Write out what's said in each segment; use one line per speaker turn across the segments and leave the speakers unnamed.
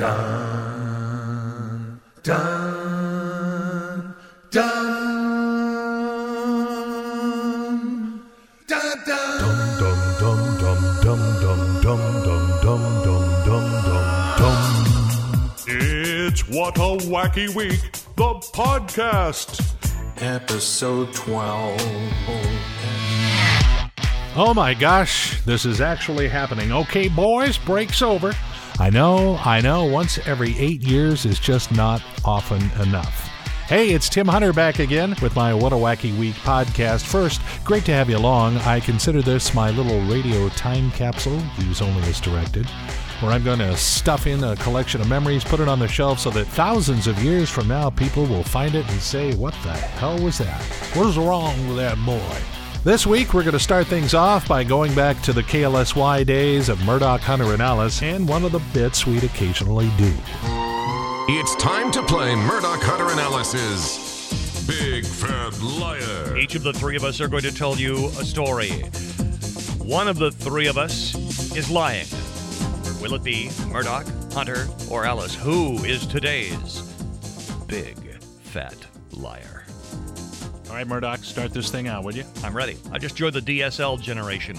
Dun, dun, dun, dun, dun.
Dum dum dum dum dum dum dum dum dum dum dum dum. It's what a wacky week, the podcast.
Episode 12.
Oh my gosh, this is actually happening. Okay, boys, break's over. I know, I know, once every eight years is just not often enough. Hey, it's Tim Hunter back again with my What a Wacky Week podcast. First, great to have you along. I consider this my little radio time capsule, use only as directed, where I'm going to stuff in a collection of memories, put it on the shelf so that thousands of years from now people will find it and say, What the hell was that? What is wrong with that boy? This week, we're going to start things off by going back to the KLSY days of Murdoch, Hunter, and Alice, and one of the bits we'd occasionally do.
It's time to play Murdoch Hunter and Alice's Big Fat Liar.
Each of the three of us are going to tell you a story. One of the three of us is lying. Will it be Murdoch, Hunter, or Alice? Who is today's big fat liar?
All right, Murdoch, start this thing out, would you?
I'm ready. I just joined the DSL generation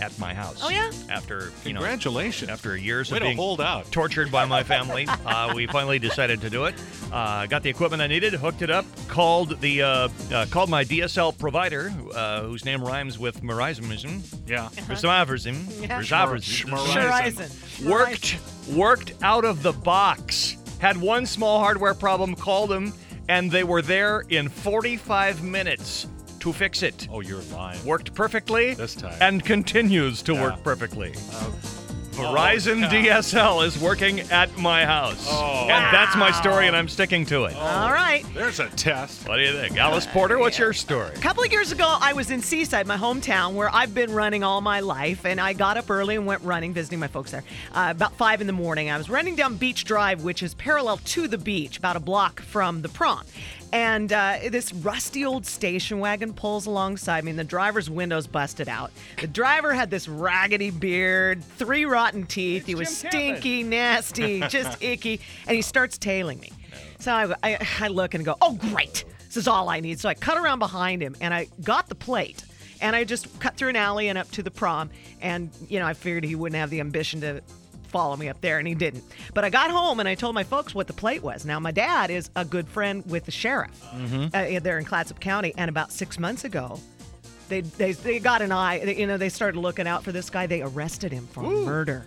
at my house.
Oh, yeah?
After you know,
Congratulations.
after years
Way
of
to
being
hold out.
tortured by my family, uh, we finally decided to do it. Uh, got the equipment I needed, hooked it up, called the uh, uh, called my DSL provider, uh, whose name rhymes with Verizon.
Yeah.
Verizon.
Yeah.
Verizon.
Verizon.
Worked worked out of the box. Had one small hardware problem. Called them, and they were there in 45 minutes to fix it.
Oh, you're lying.
Worked perfectly
This time.
and continues to
Yeah.
work perfectly. Uh, Verizon
Oh,
DSL is working at my house.
Oh.
And that's my story, and I'm sticking to it.
All right.
There's a test.
What do you think? Alice Porter, what's your story?
A couple of years ago, I was in Seaside, my hometown, where I've been running all my life, and I got up early and went running, visiting my folks there. Uh, about five in the morning, I was running down Beach Drive, which is parallel to the beach, about a block from the prom. And uh, this rusty old station wagon pulls alongside me, and the driver's window's busted out. The driver had this raggedy beard, three rotten teeth. he was
Jim
stinky, nasty, just icky, and he starts tailing me. So I, I, I look and go, oh, great. This is all I need. So I cut around behind him and I got the plate. And I just cut through an alley and up to the prom. And, you know, I figured he wouldn't have the ambition to follow me up there, and he didn't. But I got home and I told my folks what the plate was. Now, my dad is a good friend with the sheriff uh, there in Clatsop County. And about six months ago, they, they, they got an eye, they- you know, they started looking out for this guy. They arrested him for murder.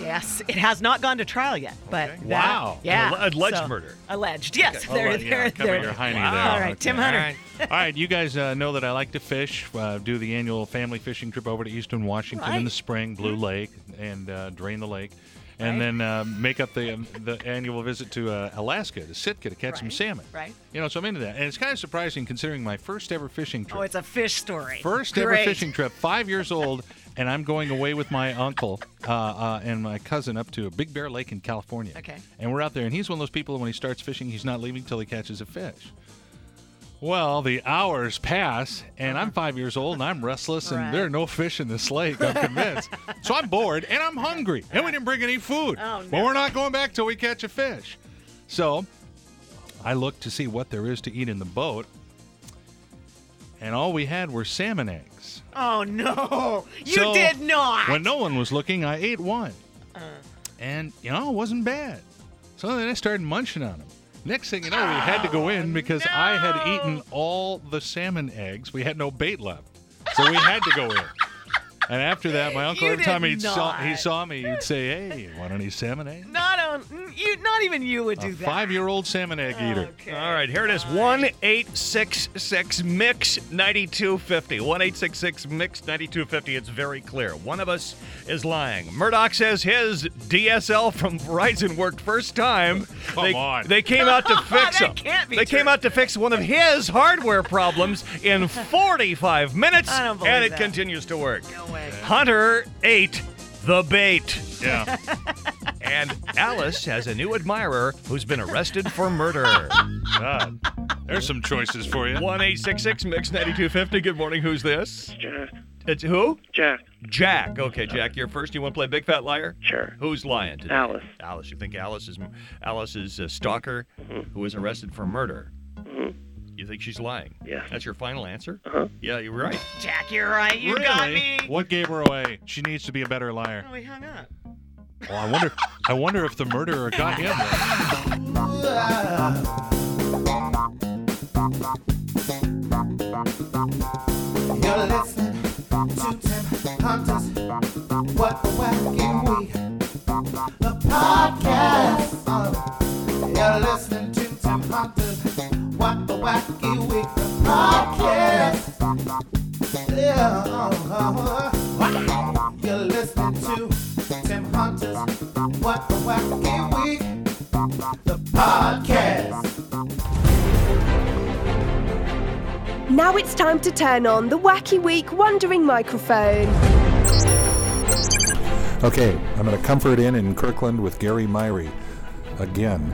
Yes, it has not gone to trial yet, but that-
Wow.
yeah,
An alleged
so-
murder.
Alleged, yes.
Oh,
They're,
right,
they're,
yeah,
they're-
your
Wow.
there.
All right,
Okay.
Tim Hunter.
All right.
All right, you guys uh, know that I like to fish. Uh, do the annual family fishing trip over to Eastern Washington in the spring, Blue Lake, and uh, drain the lake, and
Right.
then uh, make up the um, the annual visit to uh, Alaska to Sitka to catch some salmon.
right.
You know, so I'm into that, and it's kind of surprising considering my first ever fishing trip.
Oh, it's a fish story.
First ever fishing trip, five years old, and I'm going away with my uncle uh, uh, and my cousin up to Big Bear Lake in California.
Okay.
And we're out there, and he's one of those people when he starts fishing, he's not leaving till he catches a fish. Well, the hours pass, and I'm five years old, and I'm restless, and
Right.
there are no fish in this lake. I'm convinced. so I'm bored, and I'm hungry, and we didn't bring any food.
Oh,
But
no.
we're not going back till we catch a fish. So I look to see what there is to eat in the boat, and all we had were salmon eggs.
Oh no, you
So,
did not.
When no one was looking, I ate one.
Uh.
And, you know, it wasn't bad. So then I started munching on them. Next thing you know, we had to go in because I had
Oh,
eaten all the salmon eggs. We had no bait left. So we had to go in. And after that, my uncle,
You
every time he saw, he saw me, he'd say, Hey, want any salmon eggs?
not on you. Not even you would do
A
that.
five year old salmon egg eater.
Okay.
All right, here it is. One eight six six mix ninety two fifty. One eight six six mix ninety two fifty. It's very clear. One of us is lying. Murdoch says his DSL from Verizon worked first time.
Come
they,
on.
They came out to fix
That
him.
can't be
They came out to fix one of his hardware problems in forty five minutes,
I don't believe
and it
that.
continues to work.
No way.
Hunter ate the bait.
Yeah.
And Alice has a new admirer who's been arrested for murder.
God. There's some choices for you.
One eight six six mix ninety two fifty. Good morning. Who's this? Jack. It's who?
Jack.
Jack. Okay, Jack, you're first. You want to play Big Fat Liar?
Sure.
Who's lying today?
Alice.
Alice. You think Alice is Alice's uh, stalker who was arrested for murder? You think she's lying?
Yeah.
That's your final answer?
Uh-huh.
Yeah, you're right.
Jack, you're right. You got me.
What gave her away? She needs to be a better liar.
Oh, we hung up.
Well, I wonder. I wonder if the murderer got him.
You're listening to Tim Hunter's What the Wacky Week, the podcast. You're listening to Tim Hunter's What the Wacky Week, the podcast. Yeah, uh, you're listening to What the Wacky Week, the podcast.
Now it's time to turn on the Wacky Week Wondering microphone.
Okay, I'm going to comfort in in Kirkland with Gary Myhre again.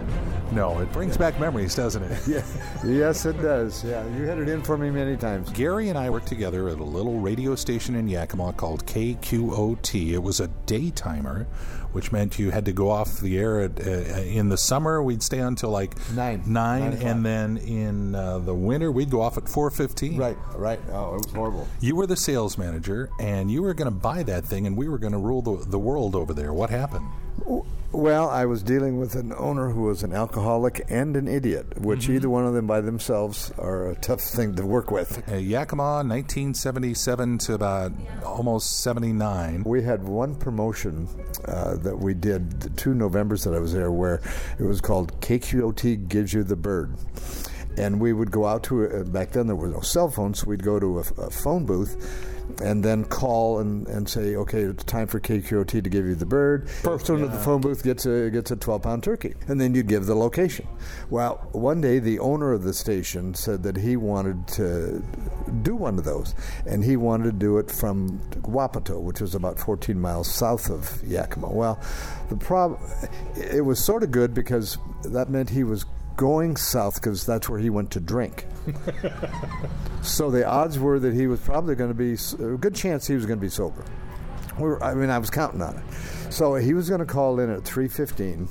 No, it brings back memories, doesn't it?
Yeah. Yes, it does. Yeah, you had it in for me many times.
Gary and I worked together at a little radio station in Yakima called KQOT. It was a daytimer, which meant you had to go off the air at, uh, in the summer. We'd stay until like
Nine.
nine,
Nine
and then in uh, the winter we'd go off at four fifteen.
Right, right. Oh, it was horrible.
You were the sales manager, and you were going to buy that thing, and we were going to rule the, the world over there. What happened?
Well, I was dealing with an owner who was an alcoholic and an idiot, which either one of them by themselves are a tough thing to work with.
Uh, Yakima, 1977 to about almost 79.
We had one promotion uh, that we did, the two Novembers that I was there, where it was called KQOT Gives You the Bird. And we would go out to, uh, back then there were no cell phones, so we'd go to a, a phone booth and then call and, and say, okay, it's time for KQOT to give you the bird. Person at the phone booth gets a, gets a 12 pound turkey. And then you give the location. Well, one day the owner of the station said that he wanted to do one of those. And he wanted to do it from Wapato, which was about 14 miles south of Yakima. Well, the problem, it was sort of good because that meant he was going south because that's where he went to drink. so the odds were that he was probably going to be a good chance he was going to be sober. We were, I mean, I was counting on it. So he was going to call in at three fifteen.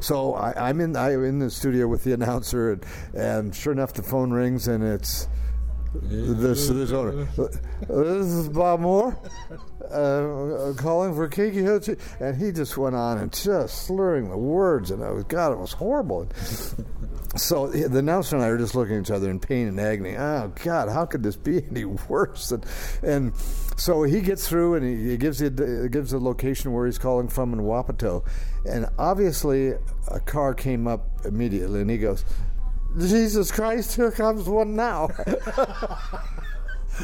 So I, I'm in I'm in the studio with the announcer, and, and sure enough, the phone rings, and it's this this owner. This is Bob Moore uh, calling for Kiki Hutchie, and he just went on and just slurring the words, and I was God, it was horrible. So the announcer and I were just looking at each other in pain and agony. Oh God, how could this be any worse? And, and so he gets through and he, he gives the gives the location where he's calling from in Wapato, and obviously a car came up immediately, and he goes, "Jesus Christ, here comes one now."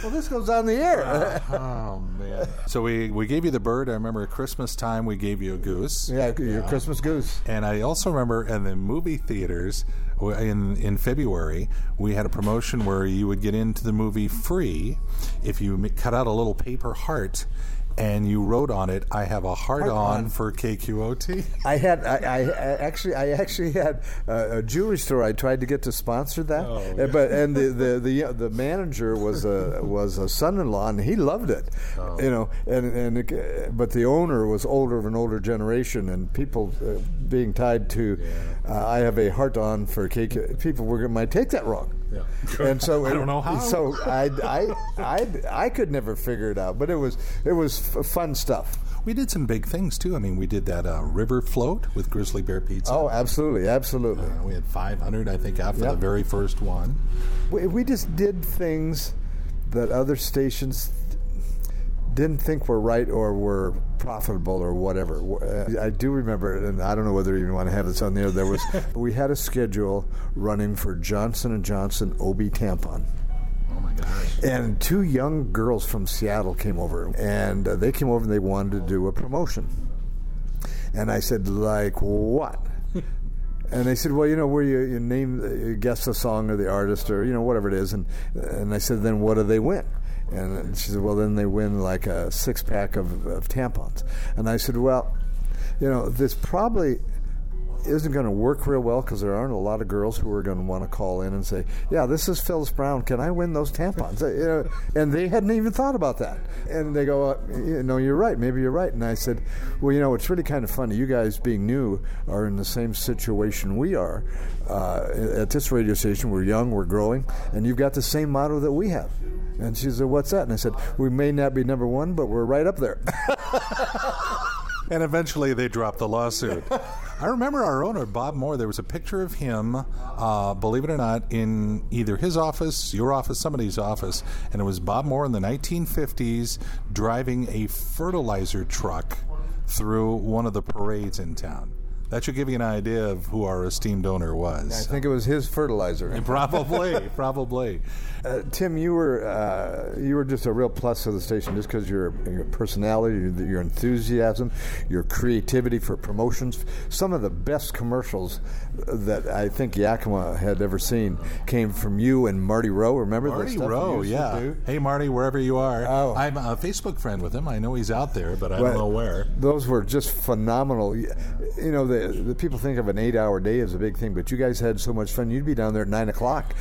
well, this goes on the air.
Oh, man. So we, we gave you the bird. I remember at Christmas time we gave you a goose.
yeah, your Christmas goose.
And I also remember in the movie theaters in in February we had a promotion where you would get into the movie free if you cut out a little paper heart and you wrote on it, "I have a heart,
Heart
on,
on.
for KQOT."
I had I, I, I actually I actually had a, a jewelry store. I tried to get to sponsor that, Uh, but and the the the, the manager was a was a son-in-law and he loved it, you know. And and it, but the owner was older of an older generation and people uh, being tied to uh, I have a heart on for KQ. People were might take that wrong. And so
I don't know how.
So I, I, I, I could never figure it out, but it was it was f- fun stuff.
we did some big things too. I mean, we did that uh, river float with Grizzly Bear Pizza.
Oh, absolutely, absolutely.
Uh, we had 500, I think, after
Yep.
the very first one.
We, we just did things that other stations didn't think we were right or were profitable or whatever. Uh, I do remember, and I don't know whether you even want to have this on there. There was we had a schedule running for Johnson and Johnson OB tampon.
Oh my gosh!
And two young girls from Seattle came over, and uh, they came over and they wanted to do a promotion. And I said, like what? And they said, well, you know, where you, you name, you guess the song or the artist or you know whatever it is, and and I said, then what do they win? And she said, well, then they win like a six pack of, of tampons. And I said, well, you know, this probably isn't going to work real well because there aren't a lot of girls who are going to want to call in and say, "Yeah, this is Phyllis Brown. Can I win those tampons?" Uh, you know, and they hadn't even thought about that. And they go, uh, "You know, you're right. Maybe you're right." And I said, "Well, you know, it's really kind of funny. You guys, being new, are in the same situation we are. Uh, at this radio station, we're young, we're growing, and you've got the same motto that we have." And she said, "What's that?" And I said, "We may not be number one, but we're right up there."
And eventually they dropped the lawsuit. I remember our owner, Bob Moore, there was a picture of him, uh, believe it or not, in either his office, your office, somebody's office, and it was Bob Moore in the 1950s driving a fertilizer truck through one of the parades in town. That should give you an idea of who our esteemed owner was.
I think it was his fertilizer.
Probably, probably.
Uh, Tim, you were uh, you were just a real plus to the station, just because your your personality, your, your enthusiasm, your creativity for promotions. Some of the best commercials that I think Yakima had ever seen came from you and Marty Rowe. Remember the
Marty Rowe, yeah.
do?
Hey, Marty, wherever you are.
Oh.
I'm a Facebook friend with him. I know he's out there, but I
Well,
don't know where.
Those were just phenomenal. You you know, the the people think of an eight-hour day as a big thing, but you guys had so much fun. You'd be down there at nine o'clock,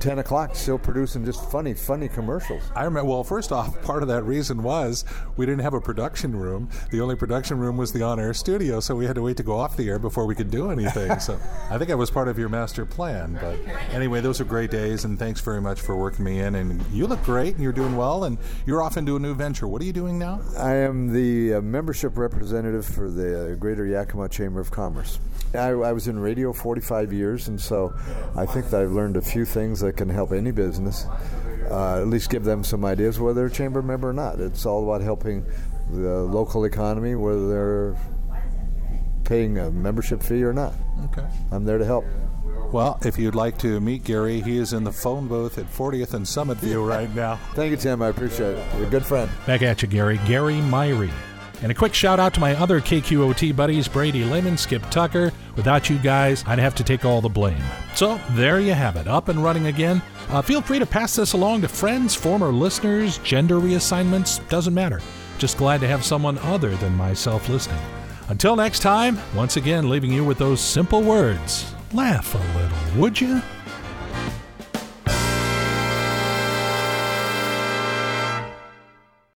ten o'clock, still producing just funny, funny commercials.
I remember. Well, first off, part of that reason was we didn't have a production room. The only production room was the on-air studio, so we had to wait to go off the air before we could do anything. so I think I was part of your master plan. But anyway, those are great days, and thanks very much for working me in. And you look great, and you're doing well, and you're off into a new venture. What are you doing now?
I am the uh, membership representative for the uh, Greater Yakima Chamber of Commerce. I, I was in radio 45 years, and so I think that I've learned a few things that can help any business. Uh, at least give them some ideas whether they're a chamber member or not. It's all about helping the local economy, whether they're paying a membership fee or not.
Okay.
I'm there to help.
Well, if you'd like to meet Gary, he is in the phone booth at 40th and Summit View right now.
Thank you, Tim. I appreciate it. You're a good friend.
Back at you, Gary. Gary Myhre. And a quick shout out to my other KQOT buddies, Brady Lehman, Skip Tucker. Without you guys, I'd have to take all the blame. So there you have it, up and running again. Uh, feel free to pass this along to friends, former listeners, gender reassignments, doesn't matter. Just glad to have someone other than myself listening. Until next time, once again, leaving you with those simple words laugh a little, would you?